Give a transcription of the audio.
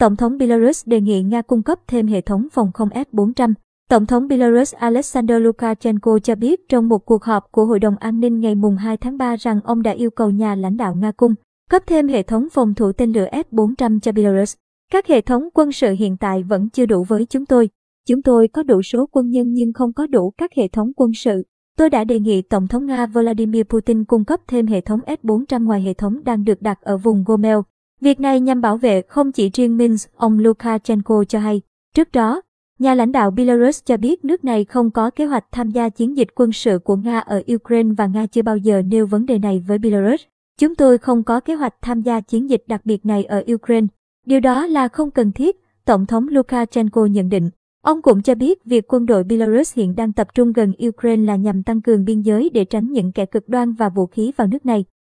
Tổng thống Belarus đề nghị Nga cung cấp thêm hệ thống phòng không S-400. Tổng thống Belarus Alexander Lukashenko cho biết trong một cuộc họp của Hội đồng An ninh ngày 2 tháng 3 rằng ông đã yêu cầu nhà lãnh đạo Nga cung cấp thêm hệ thống phòng thủ tên lửa S-400 cho Belarus. Các hệ thống quân sự hiện tại vẫn chưa đủ với chúng tôi. Chúng tôi có đủ số quân nhân nhưng không có đủ các hệ thống quân sự. Tôi đã đề nghị Tổng thống Nga Vladimir Putin cung cấp thêm hệ thống S-400 ngoài hệ thống đang được đặt ở vùng Gomel. Việc này nhằm bảo vệ không chỉ riêng Minsk, ông Lukashenko cho hay. Trước đó, nhà lãnh đạo Belarus cho biết nước này không có kế hoạch tham gia chiến dịch quân sự của Nga ở Ukraine và Nga chưa bao giờ nêu vấn đề này với Belarus. Chúng tôi không có kế hoạch tham gia chiến dịch đặc biệt này ở Ukraine. Điều đó là không cần thiết, Tổng thống Lukashenko nhận định. Ông cũng cho biết việc quân đội Belarus hiện đang tập trung gần Ukraine là nhằm tăng cường biên giới để tránh những kẻ cực đoan và vũ khí vào nước này.